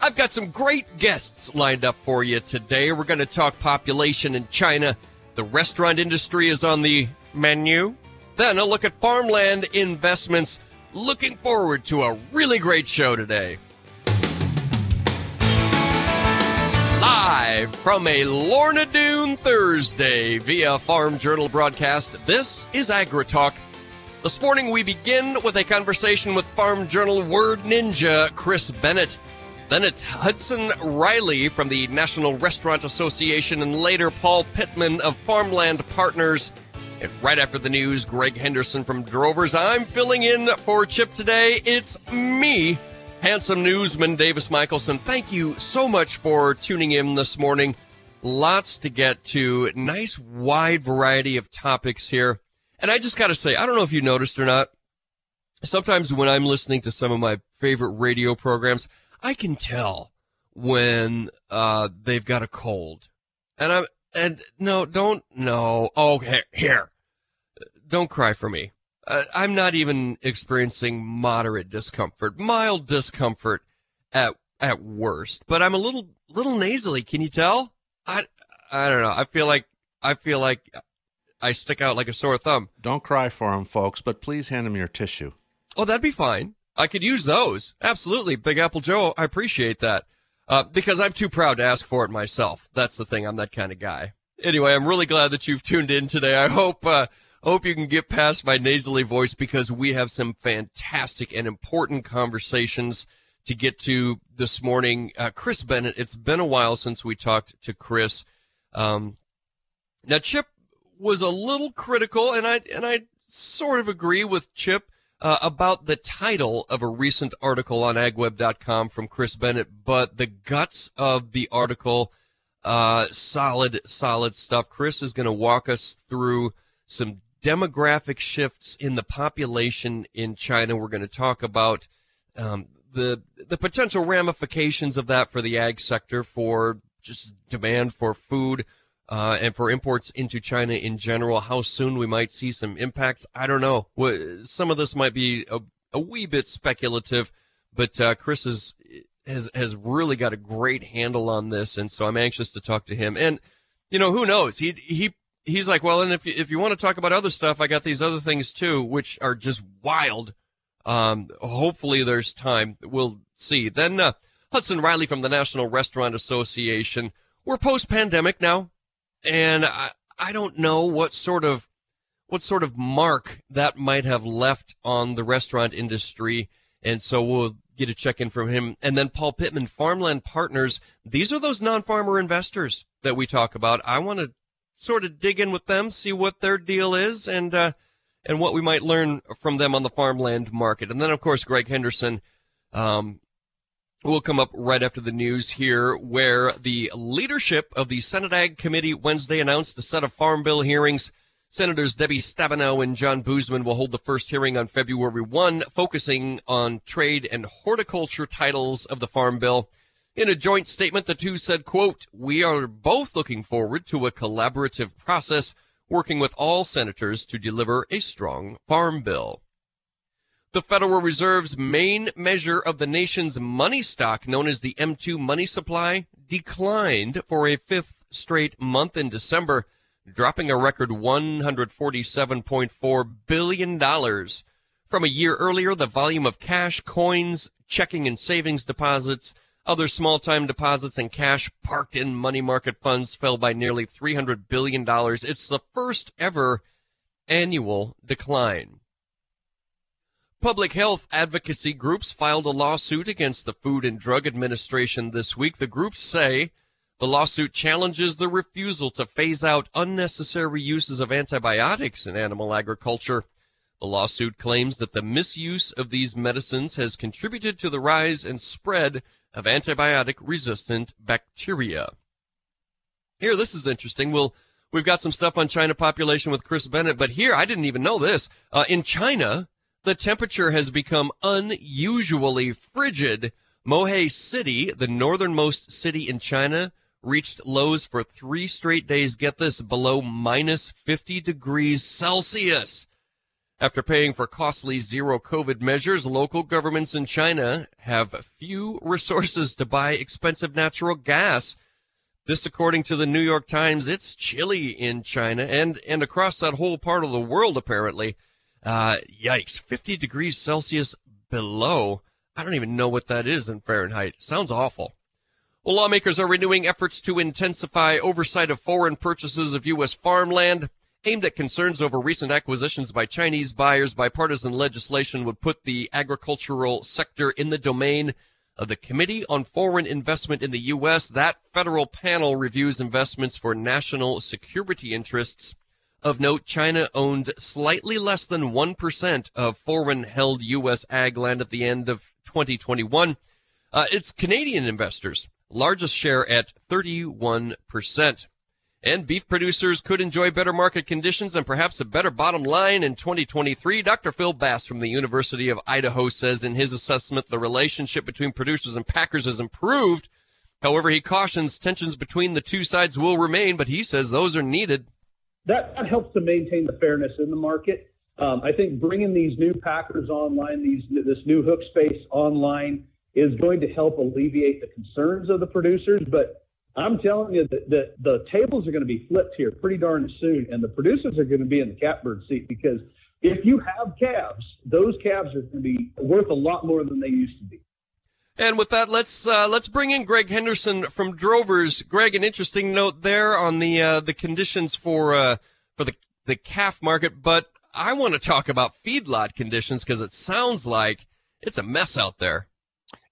I've got some great guests lined up for you today. We're going to talk population in China. The restaurant industry is on the menu. Then a look at farmland investments Looking forward to a really great show today. Live from a Lorna Doone Thursday via Farm Journal broadcast, this is AgriTalk. This morning we begin with a conversation with Farm Journal word ninja Chris Bennett. Then it's Hudson Riehle from the National Restaurant Association and later Paul Pittman of Farmland Partners. And right after the news, Greg Henderson from Drovers. I'm filling in for Chip today. It's me, handsome newsman Davis Michaelsen. Thank you so much for tuning in this morning. Lots to get to. Nice wide variety of topics here. And I just got to say, I don't know if you noticed or not. Sometimes when I'm listening to some of my favorite radio programs, I can tell when uh, they've got a cold. And I'm and no, don't, no. Oh, here, here. Don't cry for me. Uh, I'm not even experiencing moderate discomfort, mild discomfort at, at worst, but I'm a little, little nasally. Can you tell? I, I don't know. I feel like, I feel like I stick out like a sore thumb. Don't cry for him, folks, but please hand him your tissue. Oh, that'd be fine. I could use those. Absolutely. Big Apple Joe, I appreciate that. Uh, because I'm too proud to ask for it myself. That's the thing. I'm that kind of guy. Anyway, I'm really glad that you've tuned in today. I hope, uh, hope you can get past my nasally voice because we have some fantastic and important conversations to get to this morning. Uh, Chris Bennett, it's been a while since we talked to Chris. Um, now Chip was a little critical and I, and I sort of agree with Chip uh, about the title of a recent article on agweb.com from Chris Bennett, but the guts of the article, uh, solid, solid stuff. Chris is going to walk us through some demographic shifts in the population in China. We're going to talk about um, the the potential ramifications of that for the ag sector, for just demand for food, uh, and for imports into China in general. How soon we might see some impacts, I don't know. Some of this might be a, a wee bit speculative, but uh, Chris is, has has really got a great handle on this, and so I'm anxious to talk to him. And you know, who knows? He he he's like, well, and if you, if you want to talk about other stuff, I got these other things too, which are just wild. Um, hopefully there's time. We'll see. Then uh, Hudson Riehle from the National Restaurant Association. We're post pandemic now and I, I don't know what sort of what sort of mark that might have left on the restaurant industry. And so we'll get a check in from him. And then Paul Pittman, Farmland Partners. These are those non-farmer investors that we talk about. I want to sort of dig in with them, see what their deal is and, uh, and what we might learn from them on the farmland market. And then, of course, Greg Henderson, um, will come up right after the news here, where the leadership of the Senate Ag Committee Wednesday announced a set of Farm Bill hearings. Senators Debbie Stabenow and John Boozman will hold the first hearing on February 1, focusing on trade and horticulture titles of the Farm Bill. In a joint statement, the two said, quote, we are both looking forward to a collaborative process working with all senators to deliver a strong farm bill. The Federal Reserve's main measure of the nation's money stock, known as the M2 money supply, declined for a fifth straight month in December, dropping a record $147.4 billion. From a year earlier, the volume of cash, coins, checking and savings deposits, other small time deposits, and cash parked in money market funds fell by nearly $300 billion. It's the first ever annual decline. Public health advocacy groups filed a lawsuit against the Food and Drug Administration this week. The groups say the lawsuit challenges the refusal to phase out unnecessary uses of antibiotics in animal agriculture. The lawsuit claims that the misuse of these medicines has contributed to the rise and spread of antibiotic resistant bacteria. Here, this is interesting. We'll, we've got some stuff on China population with Chris Bennett, but here, I didn't even know this. Uh, in China, the temperature has become unusually frigid. Mohe City, the northernmost city in China, reached lows for three straight days. Get this, below minus 50 degrees Celsius. After paying for costly zero COVID measures, local governments in China have few resources to buy expensive natural gas. This, according to the New York Times, it's chilly in China and, and across that whole part of the world, apparently. Uh, yikes, 50 degrees Celsius below. I don't even know what that is in Fahrenheit. Sounds awful. Well, lawmakers are renewing efforts to intensify oversight of foreign purchases of U.S. farmland. Aimed at concerns over recent acquisitions by Chinese buyers, bipartisan legislation would put the agricultural sector in the domain of the Committee on Foreign Investment in the U.S. That federal panel reviews investments for national security interests. Of note, China owned slightly less than 1% of foreign held U.S. ag land at the end of 2021. Uh, it's Canadian investors, largest share at 31%. And beef producers could enjoy better market conditions and perhaps a better bottom line in 2023. Dr. Phil Bass from the University of Idaho says in his assessment the relationship between producers and packers has improved. However, he cautions tensions between the two sides will remain, but he says those are needed. That, that helps to maintain the fairness in the market. Um, I think bringing these new packers online, these this new hook space online, is going to help alleviate the concerns of the producers. But I'm telling you that the, the tables are going to be flipped here pretty darn soon, and the producers are going to be in the catbird seat because if you have calves, those calves are going to be worth a lot more than they used to be. And with that, let's uh, let's bring in Greg Henderson from Drovers. Greg, an interesting note there on the uh, the conditions for uh, for the the calf market, but I want to talk about feedlot conditions because it sounds like it's a mess out there.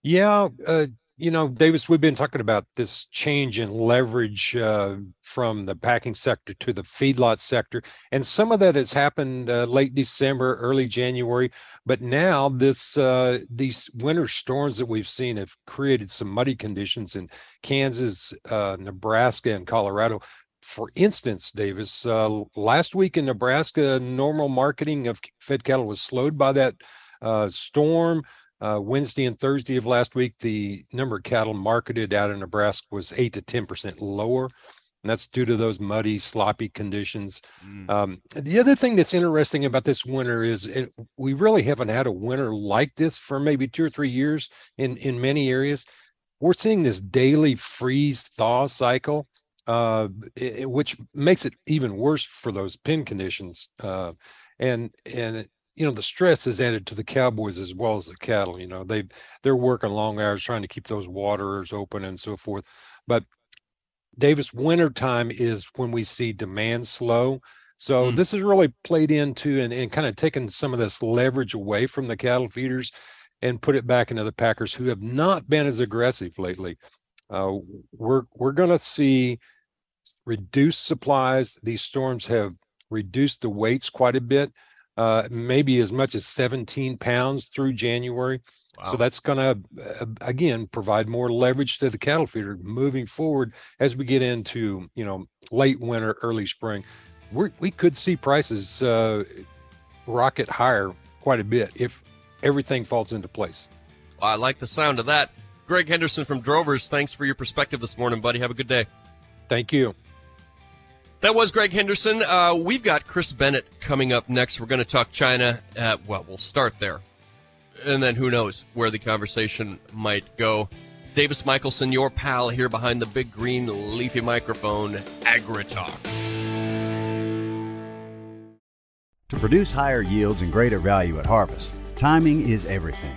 Yeah, uh, you know, Davis, we've been talking about this change in leverage uh, from the packing sector to the feedlot sector, and some of that has happened uh, late December, early January. But now, this uh, these winter storms that we've seen have created some muddy conditions in Kansas, uh, Nebraska, and Colorado. For instance, Davis, uh, last week in Nebraska, normal marketing of fed cattle was slowed by that uh, storm. Uh, Wednesday and Thursday of last week, the number of cattle marketed out of Nebraska was eight to ten percent lower, and that's due to those muddy, sloppy conditions. Mm. Um, the other thing that's interesting about this winter is it, we really haven't had a winter like this for maybe two or three years in in many areas. We're seeing this daily freeze thaw cycle, uh, it, which makes it even worse for those pin conditions. Uh, and and you know the stress is added to the cowboys as well as the cattle you know they they're working long hours trying to keep those waters open and so forth but davis winter time is when we see demand slow so mm. this is really played into and, and kind of taken some of this leverage away from the cattle feeders and put it back into the packers who have not been as aggressive lately uh, we're we're going to see reduced supplies these storms have reduced the weights quite a bit uh, maybe as much as 17 pounds through January. Wow. So that's going to uh, again provide more leverage to the cattle feeder moving forward as we get into you know late winter, early spring. we we could see prices uh, rocket higher quite a bit if everything falls into place. Well, I like the sound of that. Greg Henderson from Drovers, thanks for your perspective this morning, buddy. Have a good day. Thank you. That was Greg Henderson. Uh, we've got Chris Bennett coming up next. We're going to talk China. Uh, well, we'll start there. And then who knows where the conversation might go. Davis Michaelsen, your pal here behind the big green leafy microphone, AgriTalk. To produce higher yields and greater value at harvest, timing is everything.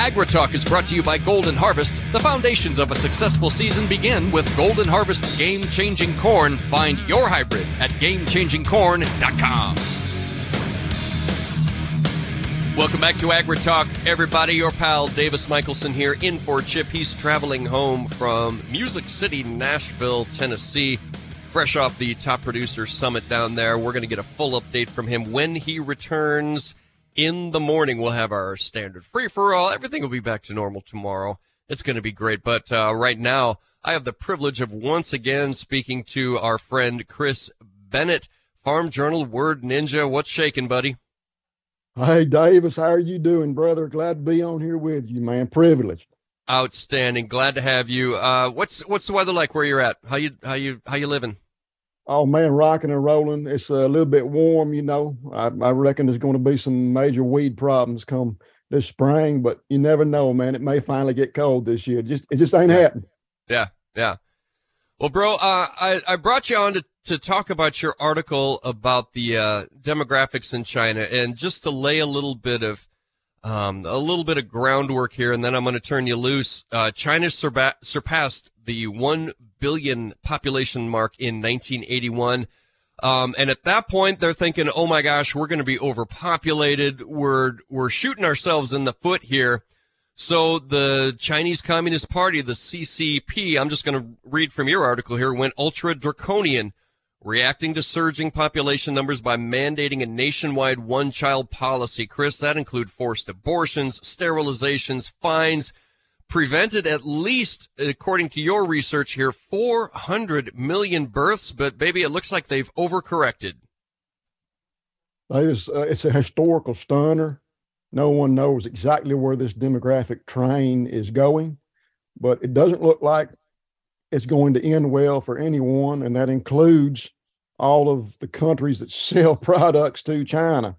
AgriTalk is brought to you by Golden Harvest. The foundations of a successful season begin with Golden Harvest Game Changing Corn. Find your hybrid at GameChangingCorn.com. Welcome back to AgriTalk, everybody. Your pal Davis Michaelsen here in for Chip. He's traveling home from Music City, Nashville, Tennessee, fresh off the Top Producer Summit down there. We're going to get a full update from him when he returns in the morning. We'll have our standard free for all. Everything will be back to normal tomorrow. It's going to be great. But uh, right now, I have the privilege of once again speaking to our friend Chris Bennett, Farm Journal Word Ninja. What's shaking, buddy? Hey, Davis, how are you doing, brother? Glad to be on here with you, man. Privileged. Outstanding. Glad to have you. Uh, what's what's the weather like where you're at? How you how you how you living? Oh man, rocking and rolling. It's a little bit warm, you know. I, I reckon there's going to be some major weed problems come this spring, but you never know, man. It may finally get cold this year. It just it just ain't happening. Yeah, yeah. Well, bro, uh, I I brought you on to to talk about your article about the uh, demographics in China, and just to lay a little bit of um, a little bit of groundwork here, and then I'm going to turn you loose. Uh, China surpa- surpassed the one billion population mark in 1981. Um, and at that point, they're thinking, "Oh my gosh, we're going to be overpopulated. We're we're shooting ourselves in the foot here." So the Chinese Communist Party, the CCP, I'm just going to read from your article here, went ultra draconian, reacting to surging population numbers by mandating a nationwide one-child policy. Chris, that include forced abortions, sterilizations, fines prevented at least, according to your research here, 400 million births, but baby, it looks like they've overcorrected. It's, uh, it's a historical stunner. No one knows exactly where this demographic train is going, but it doesn't look like it's going to end well for anyone, and that includes all of the countries that sell products to China.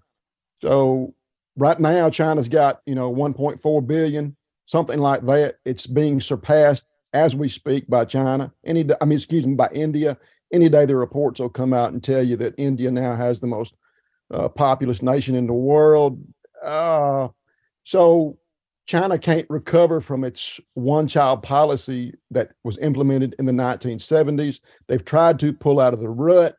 So right now, China's got you know 1.4 billion something like that. It's being surpassed as we speak by China. Any, I mean, excuse me, by India. Any day the reports will come out and tell you that India now has the most uh, populous nation in the world. Uh, so China can't recover from its one child policy that was implemented in the 1970s. They've tried to pull out of the rut.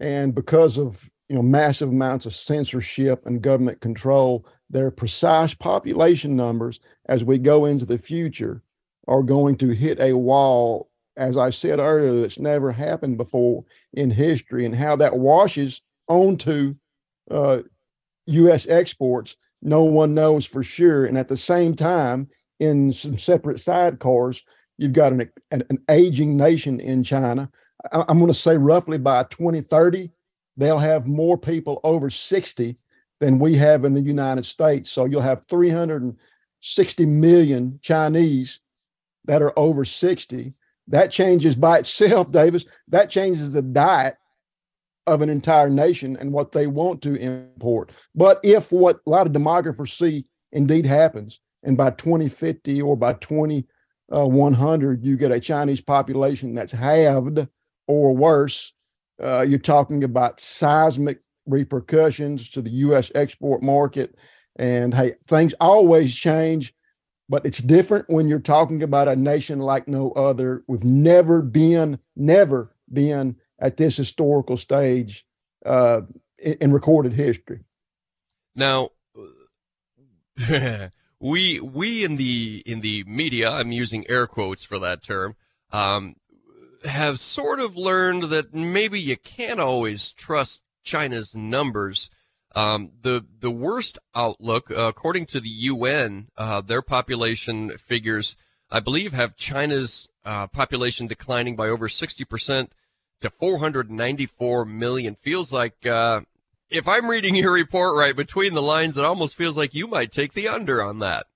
And because of you know massive amounts of censorship and government control, their precise population numbers as we go into the future are going to hit a wall, as I said earlier, that's never happened before in history, and how that washes onto uh, U.S. exports, no one knows for sure. And at the same time, in some separate sidecars, you've got an, an, an aging nation in China. I, I'm going to say roughly by 2030, they'll have more people over 60 than we have in the United States. So you'll have 360 million Chinese that are over 60. That changes by itself, Davis. That changes the diet of an entire nation and what they want to import. But if what a lot of demographers see indeed happens, and by 2050 or by 2100, you get a Chinese population that's halved or worse, uh, you're talking about seismic repercussions to the U.S. export market. And hey, things always change, but it's different when you're talking about a nation like no other. We've never been, never been at this historical stage uh, in, in recorded history. Now, we we in the in the media, I'm using air quotes for that term, um, have sort of learned that maybe you can't always trust China's numbers. Um, the the worst outlook, uh, according to the UN, uh, their population figures, I believe, have China's uh, population declining by over sixty percent to 494 million. Feels like uh, if I'm reading your report right between the lines, it almost feels like you might take the under on that.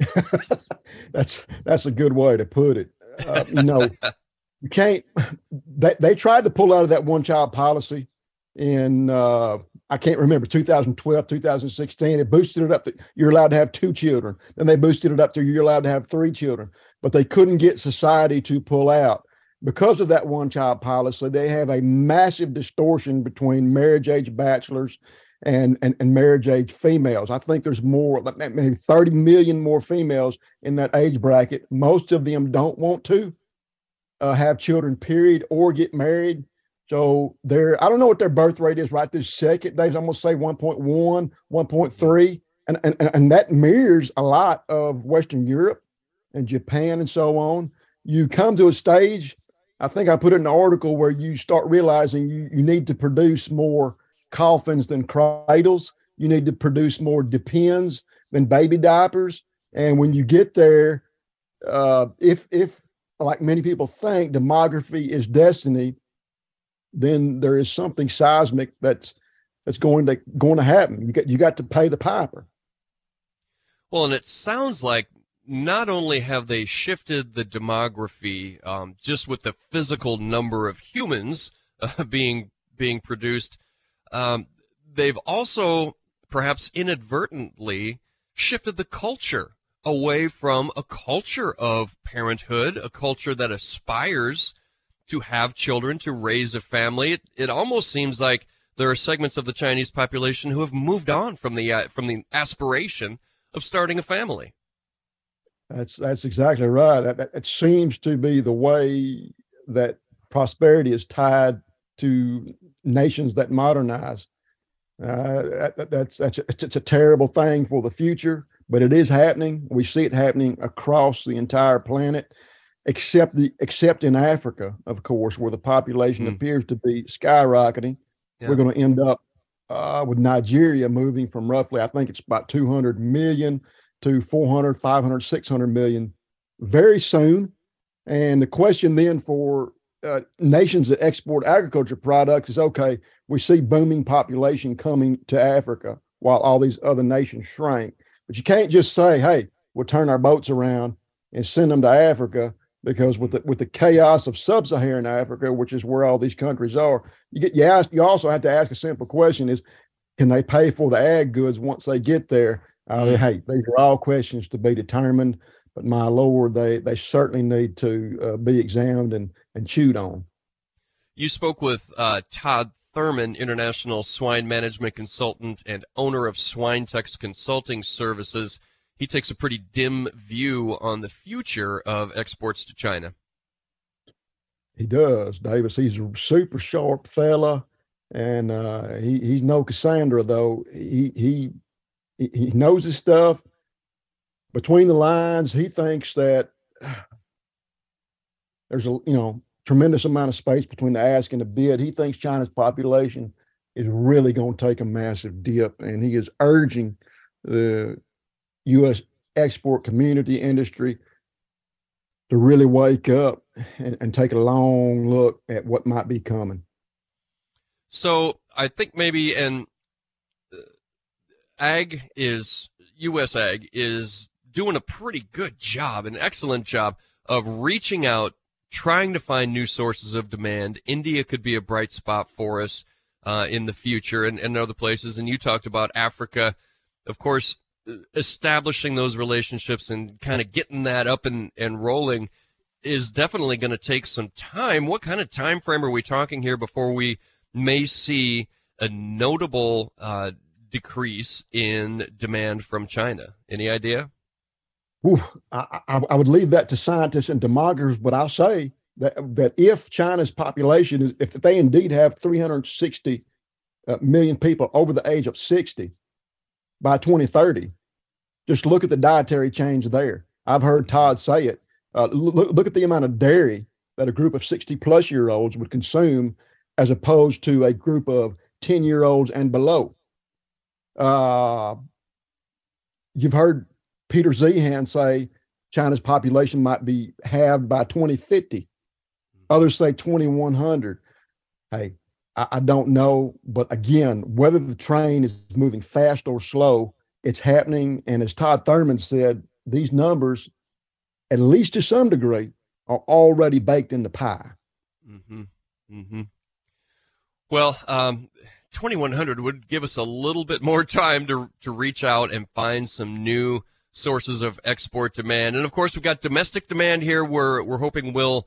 that's that's a good way to put it. Uh, you know, you can't. They they tried to pull out of that one child policy in uh, I can't remember 2012, 2016. It boosted it up that you're allowed to have two children. Then they boosted it up to you're allowed to have three children. But they couldn't get society to pull out because of that one child policy. They have a massive distortion between marriage age bachelors and, and, and marriage age females. I think there's more, maybe 30 million more females in that age bracket. Most of them don't want to uh, have children, period, or get married. So they're, I don't know what their birth rate is right this second, Dave. I'm going to say 1.1, 1.3. And, and, and that mirrors a lot of Western Europe and Japan and so on. You come to a stage, I think I put in an article where you start realizing you, you need to produce more coffins than cradles. You need to produce more depends than baby diapers. And when you get there, uh, if if like many people think demography is destiny, then there is something seismic that's that's going to going to happen. You got you got to pay the piper. Well, and it sounds like not only have they shifted the demography um, just with the physical number of humans uh, being being produced, um, they've also perhaps inadvertently shifted the culture away from a culture of parenthood, a culture that aspires to have children, to raise a family. It, it almost seems like there are segments of the Chinese population who have moved on from the uh, from the aspiration of starting a family. That's that's exactly right. That, that, it seems to be the way that prosperity is tied to nations that modernize. Uh, that, that's that's a, it's a terrible thing for the future, but it is happening. We see it happening across the entire planet, except the except in Africa, of course, where the population mm. appears to be skyrocketing. Yeah. We're going to end up uh, with Nigeria moving from roughly, I think it's about 200 million to 400, 500, 600 million very soon. And the question then for uh, nations that export agriculture products is okay, we see booming population coming to Africa while all these other nations shrink. But you can't just say, hey, we'll turn our boats around and send them to Africa because with the with the chaos of sub-Saharan Africa, which is where all these countries are, you get you ask you also have to ask a simple question is can they pay for the ag goods once they get there? Uh, mm-hmm. hey, these are all questions to be determined, but my lord, they they certainly need to uh, be examined and and chewed on. You spoke with uh, Todd Thurman, international swine management consultant and owner of Swine SwineTex Consulting Services. He takes a pretty dim view on the future of exports to China. He does, Davis. He's a super sharp fella, and uh, he he's no Cassandra though. He he he knows his stuff. Between the lines, he thinks that there's a you know tremendous amount of space between the ask and the bid. He thinks China's population is really going to take a massive dip, and he is urging the U.S. export community industry to really wake up and, and take a long look at what might be coming. So I think maybe, and ag is U.S. ag is doing a pretty good job, an excellent job of reaching out, trying to find new sources of demand. India could be a bright spot for us uh, in the future, and, and other places. And you talked about Africa, of course, establishing those relationships and kind of getting that up and, and rolling is definitely going to take some time. What kind of time frame are we talking here before we may see a notable uh, decrease in demand from China? Any idea? Ooh, I, I, I, would leave that to scientists and demographers, but I'll say that that if China's population if they indeed have 360 uh, people over the age of 60 by 2030, just look at the dietary change there. I've heard Todd say it. Uh, look, look at the amount of dairy that a group of 60 plus year olds would consume as opposed to a group of 10 year olds and below. Uh, you've heard Peter Zeihan say China's population might be halved by 2050. Others say 2100. Hey, I, I don't know. But again, whether the train is moving fast or slow, it's happening. And as Todd Thurman said, these numbers, at least to some degree, are already baked in the pie. Mm-hmm. Mm-hmm. Well, um, 2100 would give us a little bit more time to, to reach out and find some new sources of export demand. And of course, we've got domestic demand here. We're, we're hoping will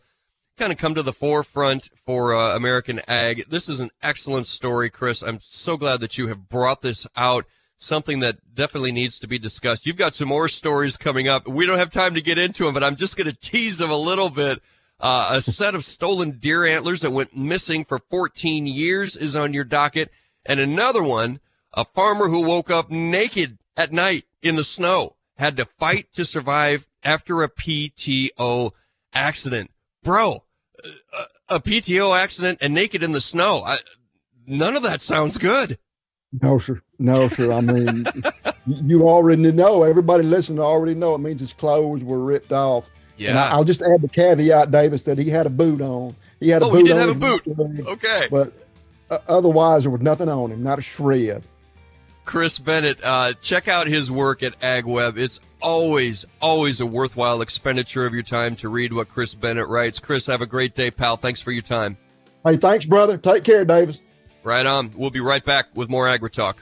kind of come to the forefront for uh, American ag. This is an excellent story, Chris. I'm so glad that you have brought this out. Something that definitely needs to be discussed. You've got some more stories coming up. We don't have time to get into them, but I'm just going to tease them a little bit. Uh, a set of stolen deer antlers that went missing for 14 years is on your docket. And another one, a farmer who woke up naked at night in the snow had to fight to survive after a PTO accident. Bro, a, a PTO accident and naked in the snow. I, none of that sounds good. No, sir. No, sir. I mean, you already know. Everybody listening already know. It means his clothes were ripped off. Yeah. And I, will just add the caveat, Davis, that he had a boot on. He had a oh, boot he did on. have a boot. Okay. But uh, otherwise, there was nothing on him, not a shred. Chris Bennett, uh, check out his work at AgWeb. It's always, always a worthwhile expenditure of your time to read what Chris Bennett writes. Chris, have a great day, pal. Thanks for your time. Hey, thanks, brother. Take care, Davis. Right on. We'll be right back with more Agri Talk.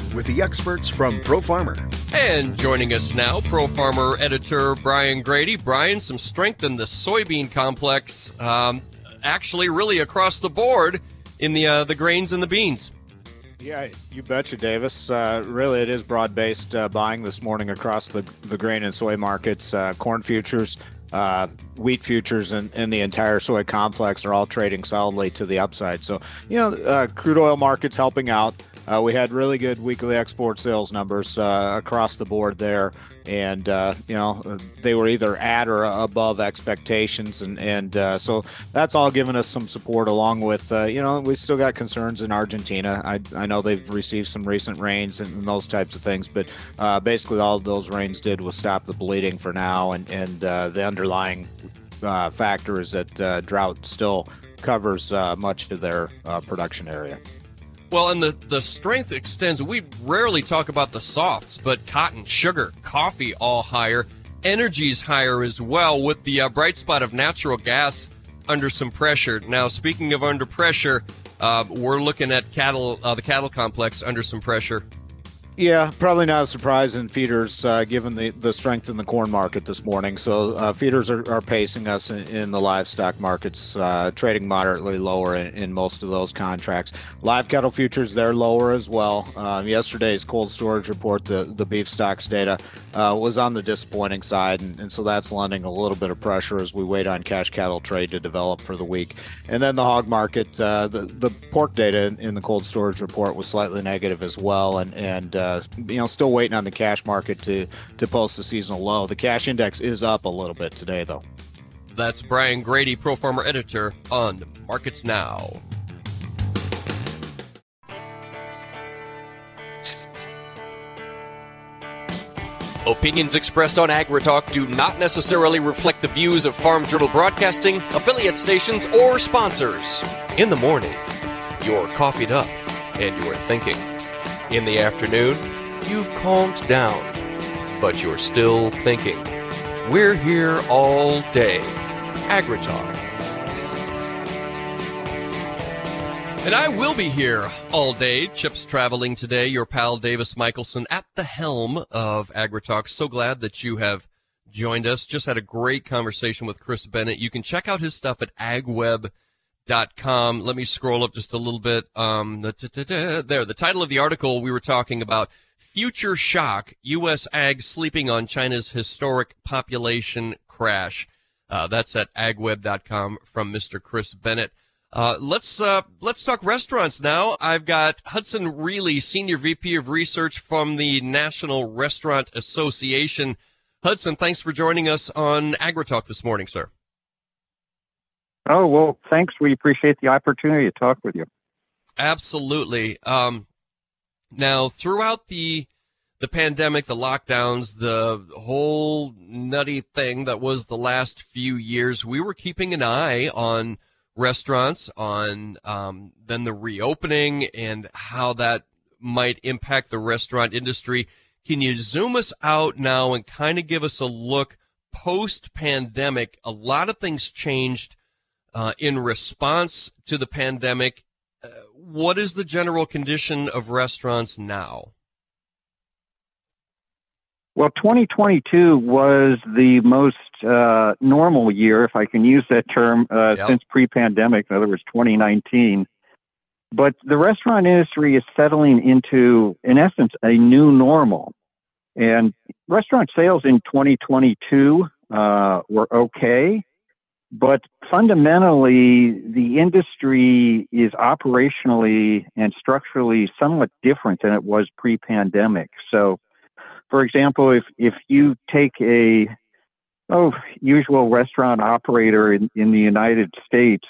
with the experts from Pro Farmer. And joining us now, Pro Farmer editor Brian Grete. Brian, some strength in the soybean complex, um, actually, really across the board in the uh, the grains and the beans. Yeah, you betcha, Davis. Uh, really, it is broad based uh, buying this morning across the, the grain and soy markets. Uh, corn futures, uh, wheat futures, and, and the entire soy complex are all trading solidly to the upside. So, you know, uh, crude oil markets helping out. Uh, we had really good weekly export sales numbers uh, across the board there, and uh, you know they were either at or above expectations, and and uh, so that's all given us some support. Along with uh, you know we still got concerns in Argentina. I, I know they've received some recent rains and, and those types of things, but uh, basically all those rains did was stop the bleeding for now, and and the underlying factor is that drought still covers much of their production area. Well, and the, the strength extends. We rarely talk about the softs, but cotton, sugar, coffee, all higher. Energy's higher as well, with the uh, bright spot of natural gas under some pressure. Now, speaking of under pressure, uh, we're looking at cattle, uh, the cattle complex under some pressure. Yeah, probably not a surprise in feeders, uh, given the, the strength in the corn market this morning. So uh, feeders are, are, pacing us in, in, the livestock markets, uh, trading moderately lower in, in, most of those contracts. Live cattle futures they're lower as well. Um, yesterday's cold storage report, the the beef stocks data, uh, was on the disappointing side, and, and, so that's lending a little bit of pressure as we wait on cash cattle trade to develop for the week. And then the hog market, uh, the the pork data in, in, the cold storage report was slightly negative as well, and and uh, you know, still waiting on the cash market to to post the seasonal low. The cash index is up a little bit today, though. That's Brian Grete, Pro Farmer editor on Markets Now. Opinions expressed on AgriTalk do not necessarily reflect the views of Farm Journal Broadcasting, affiliate stations, or sponsors. In the morning, you're coffeeed up and you're thinking. In the afternoon, you've calmed down, but you're still thinking. We're here all day. AgriTalk. And I will be here all day. Chips traveling today. Your pal Davis Michaelsen at the helm of AgriTalk. So glad that you have joined us. Just had a great conversation with Chris Bennett. You can check out his stuff at agweb.com. Let me scroll up just a little bit. Um, the, there, the title of the article we were talking about Future Shock U.S. Ag Sleeping on China's Historic Population Crash. Uh, that's at agweb.com from Mr. Chris Bennett. Uh, let's uh, let's talk restaurants now. I've got Hudson Riehle, Senior VP of Research from the National Restaurant Association. Hudson, thanks for joining us on AgriTalk this morning, sir. Oh well, thanks. We appreciate the opportunity to talk with you. Absolutely. Um, now, throughout the the pandemic, the lockdowns, the whole nutty thing that was the last few years, we were keeping an eye on restaurants, on um, then the reopening and how that might impact the restaurant industry. Can you zoom us out now and kind of give us a look post pandemic? A lot of things changed uh, in response to the pandemic what is the general condition of restaurants now? Well, 2022 was the most uh, normal year, if I can use that term, uh, yep. since pre pandemic. In other words, 2019. But the restaurant industry is settling into, in essence, a new normal. And restaurant sales in 2022 uh, were okay. But fundamentally, the industry is operationally and structurally somewhat different than it was pre pandemic. So, for example, if, if you take a oh, usual restaurant operator in, in the United States,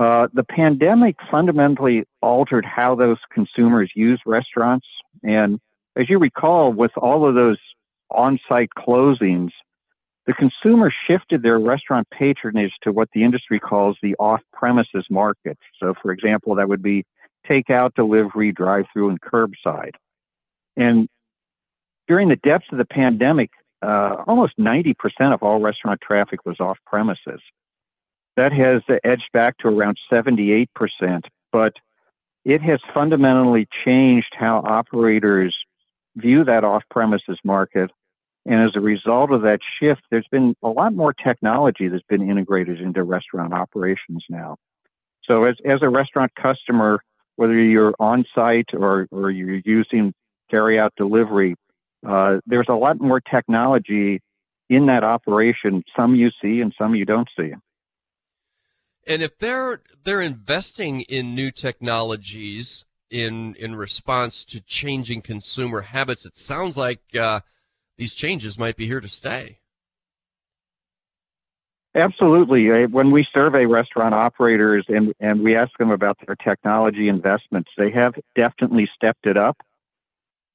uh, the pandemic fundamentally altered how those consumers use restaurants. And as you recall, with all of those on site closings, the consumer shifted their restaurant patronage to what the industry calls the off premises market. So, for example, that would be takeout, delivery, drive through, and curbside. And during the depths of the pandemic, uh, almost 90% of all restaurant traffic was off premises. That has edged back to around 78%, but it has fundamentally changed how operators view that off premises market and as a result of that shift, there's been a lot more technology that's been integrated into restaurant operations now. So as, as a restaurant customer, whether you're on site or, or you're using carry out delivery, uh, there's a lot more technology in that operation. Some you see and some you don't see. And if they're they're investing in new technologies in in response to changing consumer habits, it sounds like uh, these changes might be here to stay. Absolutely. When we survey restaurant operators and, and we ask them about their technology investments, they have definitely stepped it up.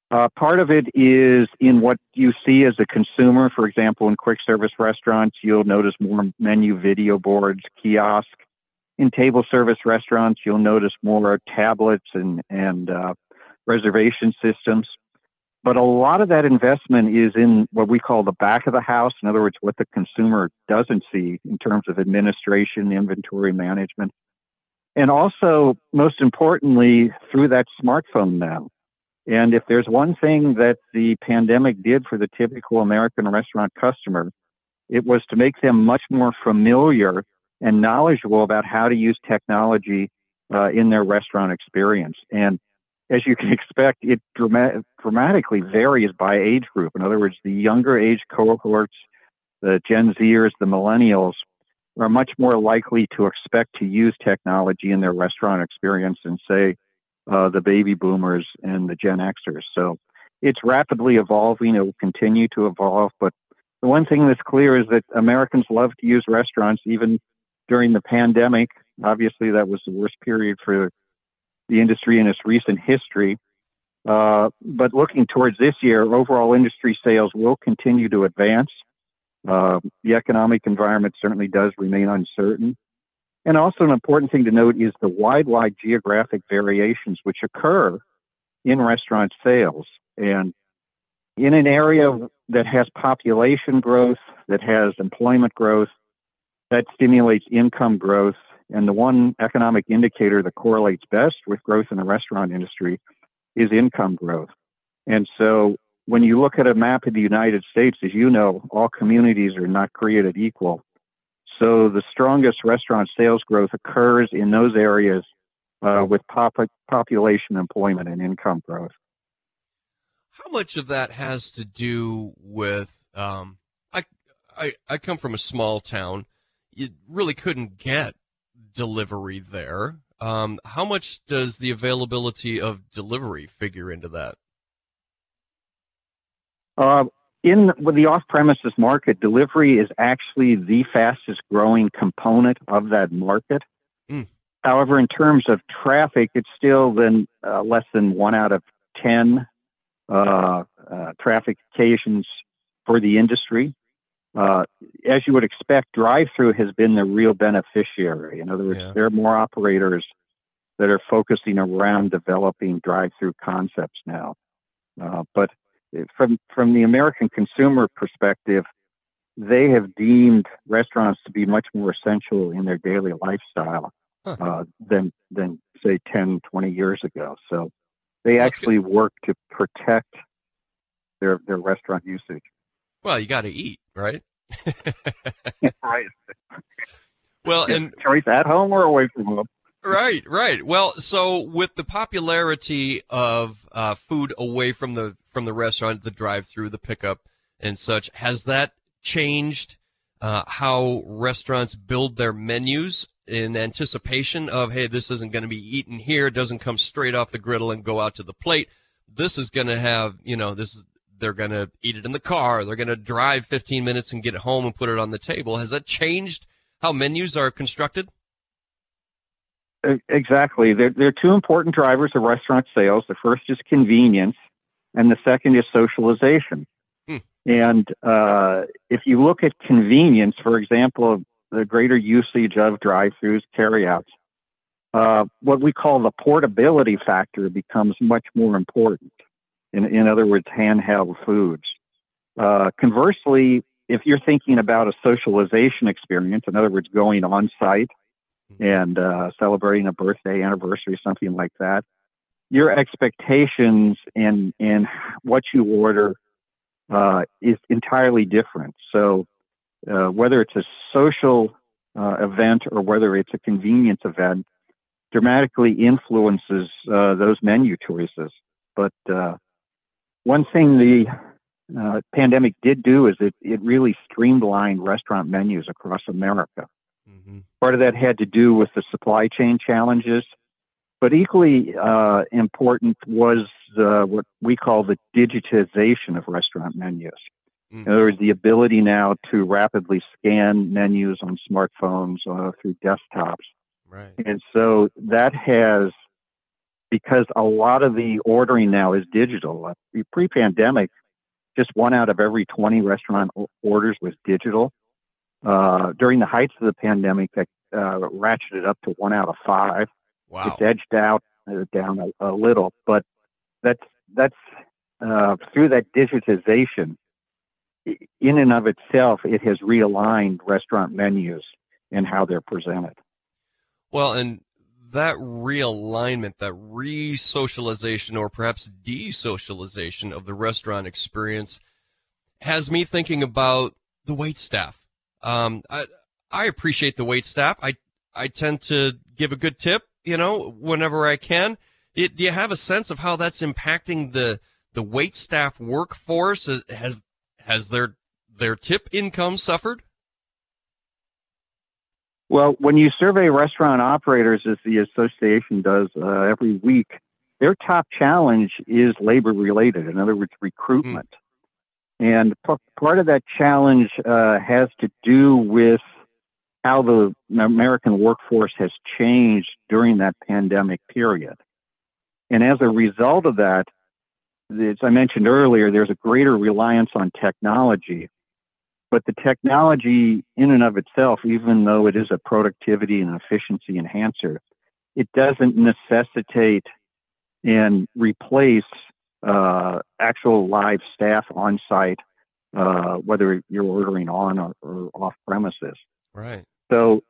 Uh, part of it is in what you see as a consumer. For example, in quick service restaurants, you'll notice more menu video boards, kiosk. In table service restaurants, you'll notice more tablets and, and uh, reservation systems. But a lot of that investment is in what we call the back of the house. In other words, what the consumer doesn't see in terms of administration, inventory management. And also, most importantly, through that smartphone now. And if there's one thing that the pandemic did for the typical American restaurant customer, it was to make them much more familiar and knowledgeable about how to use technology uh, in their restaurant experience. And as you can expect, it dramatically varies by age group. In other words, the younger age cohorts, the Gen Zers, the millennials, are much more likely to expect to use technology in their restaurant experience than, say, uh, the baby boomers and the Gen Xers. So it's rapidly evolving. It will continue to evolve. But the one thing that's clear is that Americans love to use restaurants even during the pandemic. Obviously, that was the worst period for the industry in its recent history. Uh, but looking towards this year, overall industry sales will continue to advance. Uh, the economic environment certainly does remain uncertain. And also, an important thing to note is the wide, wide geographic variations which occur in restaurant sales. And in an area that has population growth, that has employment growth, that stimulates income growth. And the one economic indicator that correlates best with growth in the restaurant industry is income growth. And so when you look at a map of the United States, as you know, all communities are not created equal. So the strongest restaurant sales growth occurs in those areas uh, with pop- population, employment, and income growth. How much of that has to do with? Um, I, I I come from a small town. You really couldn't get delivery there. Um, how much does the availability of delivery figure into that? Uh, in with the off-premises market, delivery is actually the fastest growing component of that market. Mm. However, in terms of traffic, it's still then uh, less than one out of ten uh, uh, traffic occasions for the industry. Uh, as you would expect, drive-through has been the real beneficiary. In other words, yeah. there are more operators that are focusing around developing drive-through concepts now. Uh, but from from the American consumer perspective, they have deemed restaurants to be much more essential in their daily lifestyle huh. uh, than than say 10, 20 years ago. So they That's actually good. work to protect their their restaurant usage. Well, you got to eat, right? right. Well, and choice at home or away from home. Right, right. Well, so with the popularity of uh, food away from the from the restaurant, the drive-through, the pickup, and such, has that changed uh, how restaurants build their menus in anticipation of, hey, this isn't going to be eaten here, it doesn't come straight off the griddle and go out to the plate. This is going to have, you know, this is they're going to eat it in the car. They're going to drive 15 minutes and get it home and put it on the table. Has that changed how menus are constructed? Exactly. There, there are two important drivers of restaurant sales. The first is convenience, and the second is socialization. Hmm. And uh, if you look at convenience, for example, the greater usage of drive-throughs, carryouts, uh, what we call the portability factor becomes much more important. In, in other words, handheld foods. Uh, conversely, if you're thinking about a socialization experience, in other words, going on site Mm-hmm. and uh, celebrating a birthday, anniversary, something like that, your expectations and and what you order uh, is entirely different. So uh, whether it's a social uh, event or whether it's a convenience event, dramatically influences uh, those menu choices. But uh, one thing the uh, pandemic did do is it, it really streamlined restaurant menus across America. Mm-hmm. Part of that had to do with the supply chain challenges, but equally uh, important was uh, what we call the digitization of restaurant menus. Mm-hmm. In other words, the ability now to rapidly scan menus on smartphones uh, through desktops. Right. And so that has, because a lot of the ordering now is digital. Uh, pre-pandemic, just one out of every 20 restaurant orders was digital. Uh, during the heights of the pandemic, that uh, ratcheted up to one out of five. Wow. It's edged out uh, down a, a, little, but that's that's uh, through that digitization. In and of itself, it has realigned restaurant menus and how they're presented. Well, and that realignment, that re-socialization, or perhaps de-socialization of the restaurant experience, has me thinking about the wait staff um, I, I appreciate the wait staff. I, I tend to give a good tip, you know, whenever I can. It, do you have a sense of how that's impacting the, the wait staff workforce? Has, has their, their tip income suffered? Well, when you survey restaurant operators, as the association does uh, every week, their top challenge is labor related. In other words, recruitment. Mm. And p- part of that challenge uh, has to do with how the American workforce has changed during that pandemic period. And as a result of that, as I mentioned earlier, there's a greater reliance on technology. But the technology, in and of itself, even though it is a productivity and efficiency enhancer, it doesn't necessitate and replace uh, actual live staff on site, uh, whether you're ordering on or, or off premises. Right. So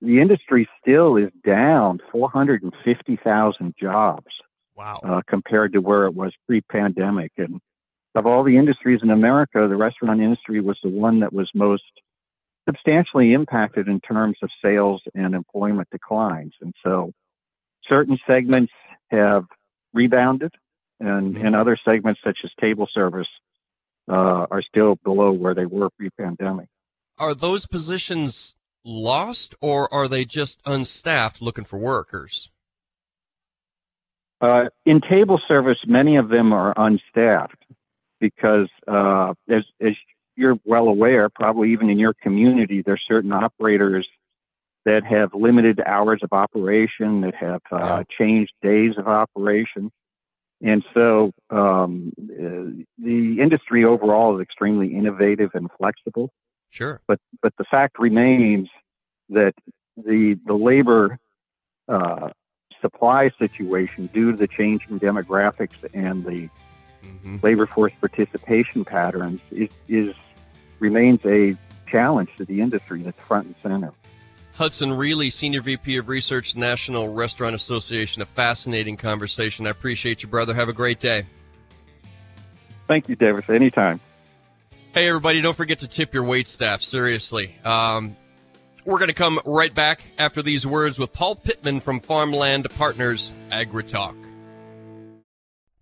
the industry still is down 450,000 jobs. Wow. Uh, compared to where it was pre-pandemic, and of all the industries in America, the restaurant industry was the one that was most substantially impacted in terms of sales and employment declines. And so, certain segments have rebounded, and, and other segments, such as table service, uh, are still below where they were pre-pandemic. Are those positions lost, or are they just unstaffed looking for workers? Uh, in table service, many of them are unstaffed because, uh, as, as you're well aware, probably even in your community, there's certain operators that have limited hours of operation, that have uh, changed days of operation. And so um, uh, the industry overall is extremely innovative and flexible. Sure. But but the fact remains that the the labor uh, supply situation, due to the changing demographics and the mm-hmm. labor force participation patterns, is, is remains a challenge to the industry that's front and center. Hudson Riehle, Senior VP of Research, National Restaurant Association. A fascinating conversation. I appreciate you, brother. Have a great day. Thank you, Davis. Anytime. Hey, everybody, don't forget to tip your wait staff. Seriously. Um, we're going to come right back after these words with Paul Pittman from Farmland Partners AgriTalk.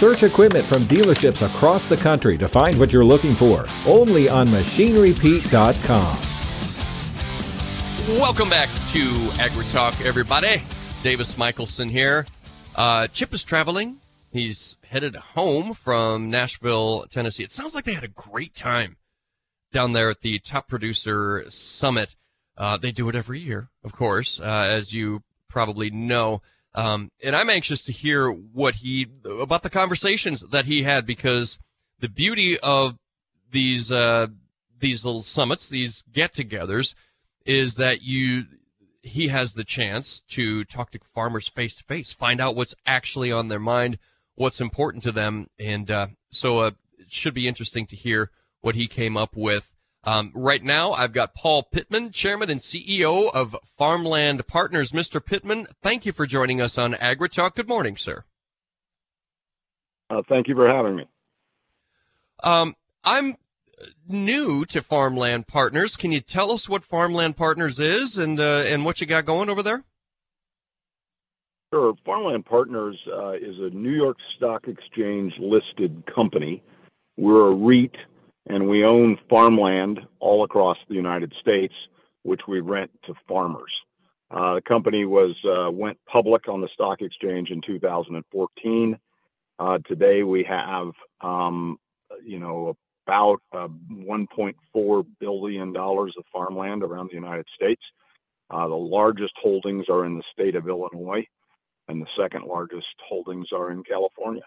Search equipment from dealerships across the country to find what you're looking for. Only on machinerypete.com. Welcome back to AgriTalk, everybody. Davis Michaelsen here. Uh, Chip is traveling. He's headed home from Nashville, Tennessee. It sounds like they had a great time down there at the Top Producer Summit. Uh, they do it every year, of course, uh, as you probably know. Um, and I'm anxious to hear what he about the conversations that he had because the beauty of these uh, these little summits, these get-togethers, is that you he has the chance to talk to farmers face to face, find out what's actually on their mind, what's important to them, and uh, so uh, it should be interesting to hear what he came up with. Um, right now, I've got Paul Pittman, Chairman and CEO of Farmland Partners. Mr. Pittman, thank you for joining us on AgriTalk. Good morning, sir. Uh, thank you for having me. Um, I'm new to Farmland Partners. Can you tell us what Farmland Partners is and uh, and what you got going over there? Sure. Farmland Partners uh, is a New York Stock Exchange listed company. We're a REIT and we own farmland all across the United States, which we rent to farmers. Uh, the company was uh, went public on the stock exchange in 2014. Uh, today we have, um, you know, about uh, 1.4 billion dollars of farmland around the United States. Uh, the largest holdings are in the state of Illinois, and the second largest holdings are in California.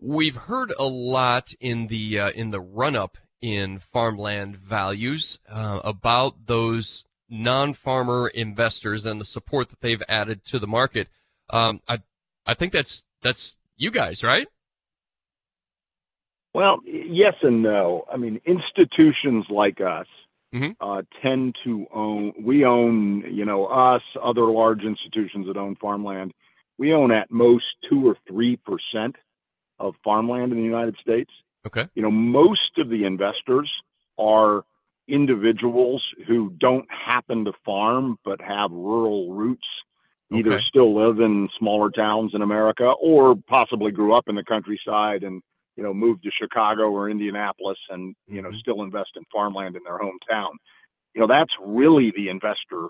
We've heard a lot in the uh, in the run up in farmland values uh, about those non-farmer investors and the support that they've added to the market. Um, I I think that's that's you guys, right? Well, yes and no. I mean, institutions like us mm-hmm. uh, tend to own. We own, you know, us, other large institutions that own farmland. We own at most two or three percent of farmland in the United States. Okay. You know, most of the investors are individuals who don't happen to farm but have rural roots, either okay. still live in smaller towns in America or possibly grew up in the countryside and you know moved to Chicago or Indianapolis and you know mm-hmm. still invest in farmland in their hometown. You know, that's really the investor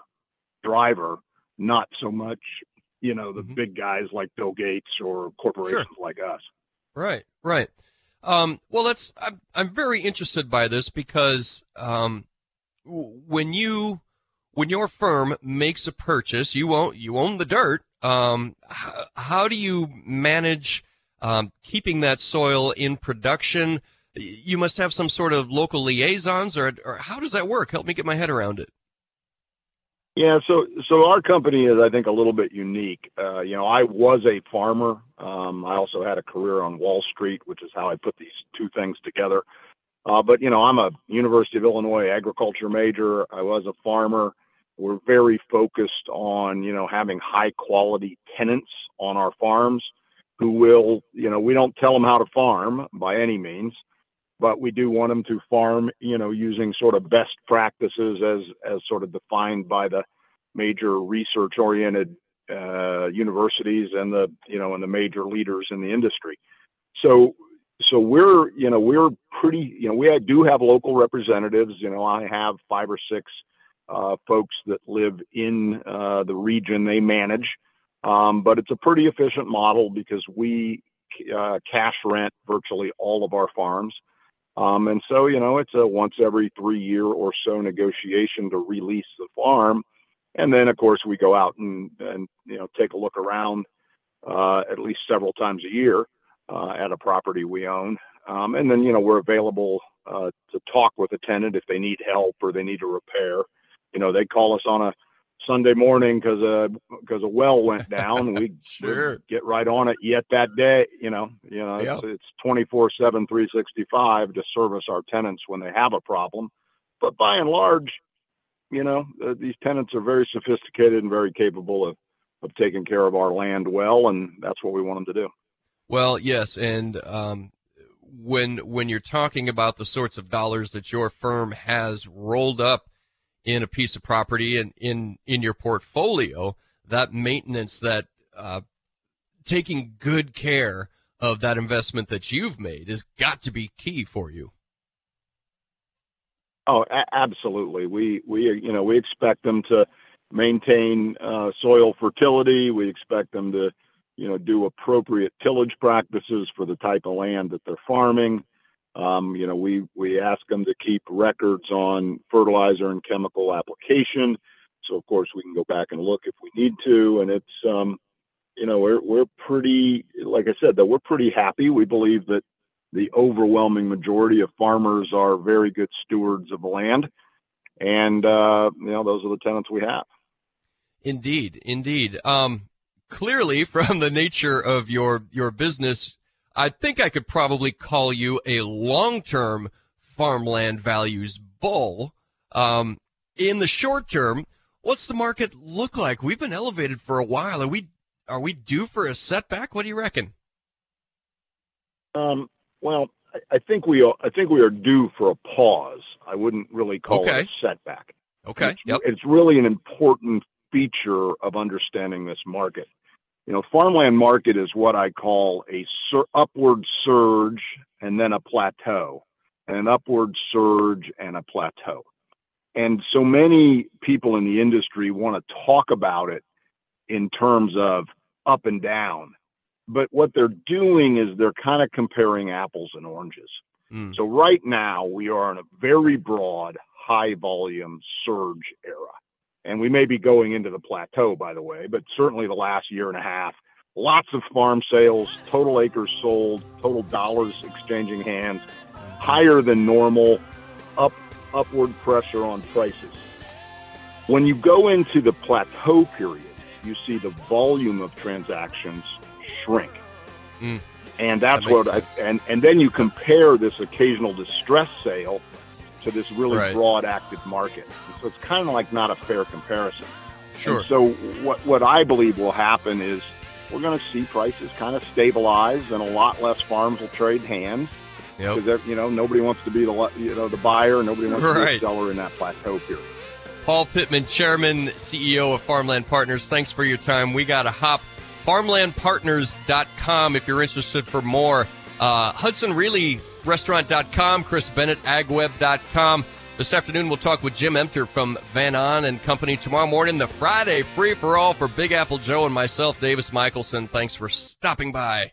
driver, not so much you know the mm-hmm. big guys like Bill Gates or corporations sure. like us. Right, right. Um, well, that's I'm I'm very interested by this because um, when you when your firm makes a purchase, you own you own the dirt. Um, how, how do you manage um, keeping that soil in production? You must have some sort of local liaisons, or or how does that work? Help me get my head around it. Yeah, so so our company is, I think, a little bit unique. Uh, you know, I was a farmer. Um, I also had a career on Wall Street, which is how I put these two things together. Uh, but you know, I'm a University of Illinois agriculture major. I was a farmer. We're very focused on you know having high quality tenants on our farms who will you know we don't tell them how to farm by any means but we do want them to farm, you know, using sort of best practices as as sort of defined by the major research oriented uh, universities and the you know and the major leaders in the industry. So so we're you know we're pretty you know we do have local representatives. You know I have five or six uh, folks that live in uh, the region they manage, um, but it's a pretty efficient model because we uh, cash rent virtually all of our farms. Um, and so, you know, it's a once every three year or so negotiation to release the farm. And then, of course, we go out and, and you know, take a look around uh, at least several times a year uh, at a property we own. Um, and then, you know, we're available uh, to talk with a tenant if they need help or they need a repair. You know, they call us on a Sunday morning because a because a well went down. We sure. get right on it yet that day. You know, you know, yep. it's twenty four seven, three sixty five to service our tenants when they have a problem. But by and large, you know, uh, these tenants are very sophisticated and very capable of of taking care of our land well, and that's what we want them to do. Well, yes, and um, when when you're talking about the sorts of dollars that your firm has rolled up in a piece of property and in in your portfolio, that maintenance, that uh, taking good care of that investment that you've made has got to be key for you. Oh, a- absolutely. We we you know we expect them to maintain uh, soil fertility. We expect them to you know do appropriate tillage practices for the type of land that they're farming. Um, you know, we we ask them to keep records on fertilizer and chemical application. So of course we can go back and look if we need to. And it's um, you know we're we're pretty like I said that we're pretty happy. We believe that the overwhelming majority of farmers are very good stewards of the land, and uh, you know those are the tenants we have. Indeed, indeed. Um, clearly, from the nature of your your business, I think I could probably call you a long-term farmland values bull. Um, in the short term, what's the market look like? We've been elevated for a while. Are we are we due for a setback? What do you reckon? Um, well, I think we are, I think we are due for a pause. I wouldn't really call okay. it a setback. Okay. It's, yep. it's really an important feature of understanding this market you know, farmland market is what I call a sur- upward surge and then a plateau, and an upward surge and a plateau. And so many people in the industry want to talk about it in terms of up and down. But what they're doing is they're kind of comparing apples and oranges. Mm. So right now we are in a very broad, high volume surge era and we may be going into the plateau, by the way, but certainly the last year and a half, lots of farm sales, total acres sold, total dollars exchanging hands, higher than normal, up upward pressure on prices. When you go into the plateau period, you see the volume of transactions shrink. Mm. And that's that what I, and and then you compare this occasional distress sale to this really Right. broad active market. So it's kind of like not a fair comparison. Sure. And so what what I believe will happen is we're going to see prices kind of stabilize, and a lot less farms will trade hands Yep. because you know nobody wants to be the you know the buyer, nobody wants to be Right. the seller in that plateau period. Paul Pittman, Chairman, CEO of Farmland Partners. Thanks for your time. We got to hop. FarmlandPartners.com if you're interested for more. Uh, Hudson Riehle Restaurant.com, Chris Bennett, AgWeb.com. This afternoon, we'll talk with Jim Emter from Van On and Company. Tomorrow morning, the Friday free for all for Big Apple Joe and myself, Davis Michaelsen. Thanks for stopping by.